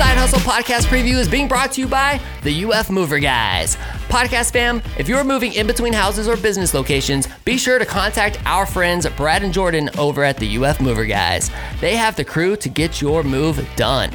Side Hustle podcast preview is being brought to you by the UF Mover Guys. Podcast fam, if you're moving in between houses or business locations, be sure to contact our friends Brad and Jordan over at the UF Mover Guys. They have the crew to get your move done.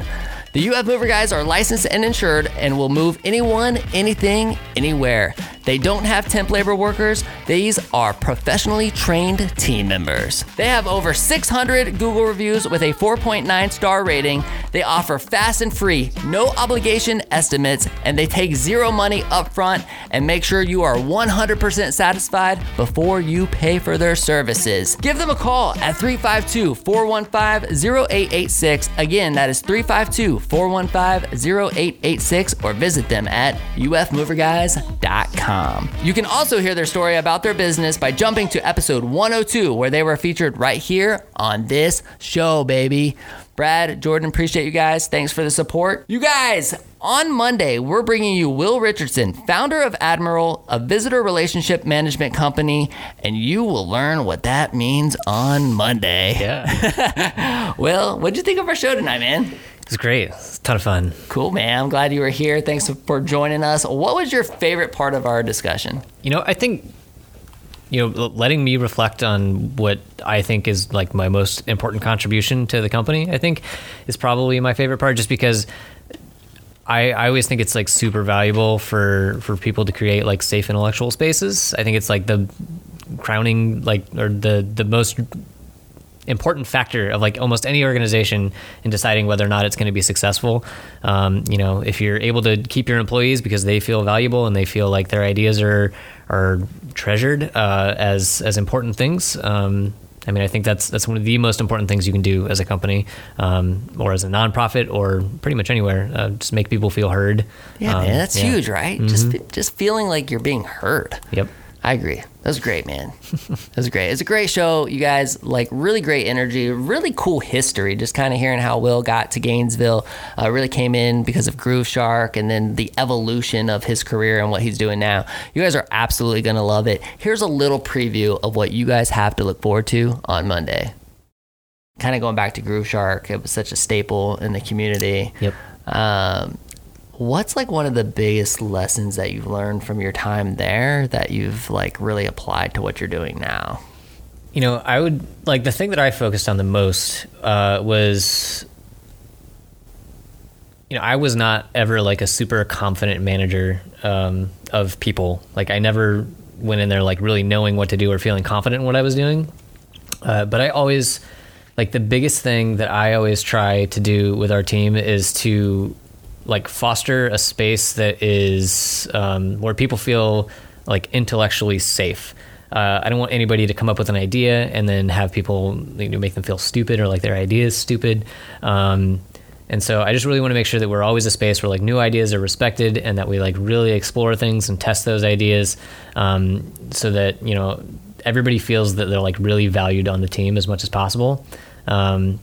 The UF Mover Guys are licensed and insured and will move anyone, anything, anywhere. They don't have temp labor workers. These are professionally trained team members. They have over 600 Google reviews with a 4.9 star rating. They offer fast and free, no obligation estimates, and they take zero money upfront and make sure you are 100% satisfied before you pay for their services. Give them a call at 352 415 0886. Again, that is 352 415 0886 or visit them at ufmoverguys.com. You can also hear their story about their business by jumping to episode 102, where they were featured right here on this show, baby. Brad, Jordan, appreciate you guys. Thanks for the support. You guys, on Monday, we're bringing you Will Richardson, founder of Admiral, a visitor relationship management company, and you will learn what that means on Monday. Yeah. Will, what'd you think of our show tonight, man? It's great. It's a ton of fun. Cool, man. I'm glad you were here. Thanks for joining us. What was your favorite part of our discussion? You know, I think you know, letting me reflect on what I think is like my most important contribution to the company, I think is probably my favorite part just because I, I always think it's like super valuable for, for people to create like safe intellectual spaces. I think it's like the crowning like or the the most important factor of like almost any organization in deciding whether or not it's going to be successful. Um, you know, if you're able to keep your employees because they feel valuable and they feel like their ideas are are treasured uh, as as important things. Um, I mean, I think that's that's one of the most important things you can do as a company, um, or as a nonprofit, or pretty much anywhere. Uh, just make people feel heard. Yeah, man, that's yeah. huge, right? Mm-hmm. Just just feeling like you're being heard. Yep. I agree. That was great, man. that was great. It's a great show, you guys. Like really great energy, really cool history. Just kind of hearing how Will got to Gainesville, uh, really came in because of Grooveshark, and then the evolution of his career and what he's doing now. You guys are absolutely gonna love it. Here's a little preview of what you guys have to look forward to on Monday. Kind of going back to Grooveshark, it was such a staple in the community. Yep. Um, what's like one of the biggest lessons that you've learned from your time there that you've like really applied to what you're doing now? You know i would like the thing that i focused on the most uh, was you know i was not ever like a super confident manager um, of people. Like i never went in there like really knowing what to do or feeling confident in what i was doing. Uh, but i always like the biggest thing that i always try to do with our team is to like foster a space that is um, where people feel like intellectually safe. Uh, I don't want anybody to come up with an idea and then have people you know, make them feel stupid or like their idea is stupid. Um, and so I just really want to make sure that we're always a space where like new ideas are respected and that we like really explore things and test those ideas, um, so that you know everybody feels that they're like really valued on the team as much as possible. Um,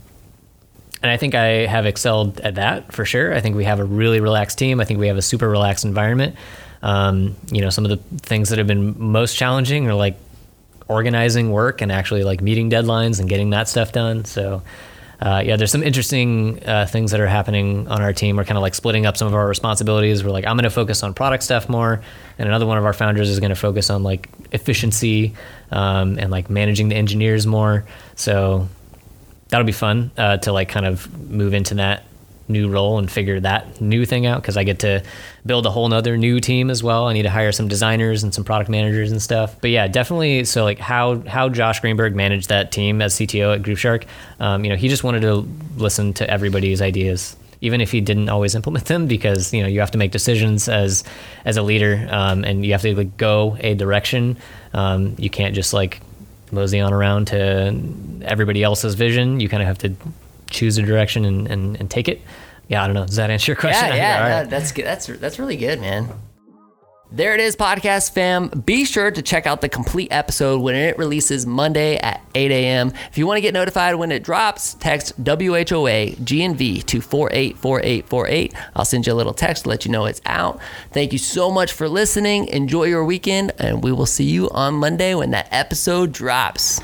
and I think I have excelled at that for sure. I think we have a really relaxed team. I think we have a super relaxed environment. Um, you know, some of the things that have been most challenging are like organizing work and actually like meeting deadlines and getting that stuff done. So, uh, yeah, there's some interesting uh, things that are happening on our team. We're kind of like splitting up some of our responsibilities. We're like, I'm going to focus on product stuff more, and another one of our founders is going to focus on like efficiency um, and like managing the engineers more. So that'll be fun uh, to like kind of move into that new role and figure that new thing out because I get to build a whole nother new team as well. I need to hire some designers and some product managers and stuff. But yeah, definitely. So like how how Josh Greenberg managed that team as CTO at Grooveshark, um, you know, he just wanted to listen to everybody's ideas. Even if he didn't always implement them, because you know you have to make decisions as as a leader, um, and you have to like, go a direction. Um, you can't just like mosey on around to everybody else's vision. You kind of have to choose a direction and, and, and take it. Yeah, I don't know. Does that answer your question? Yeah, yeah, no, that's good. That's that's really good, man. There it is, podcast fam. Be sure to check out the complete episode when it releases Monday at 8 a.m. If you want to get notified when it drops, text WHOA GNV to 484848. I'll send you a little text to let you know it's out. Thank you so much for listening. Enjoy your weekend, and we will see you on Monday when that episode drops.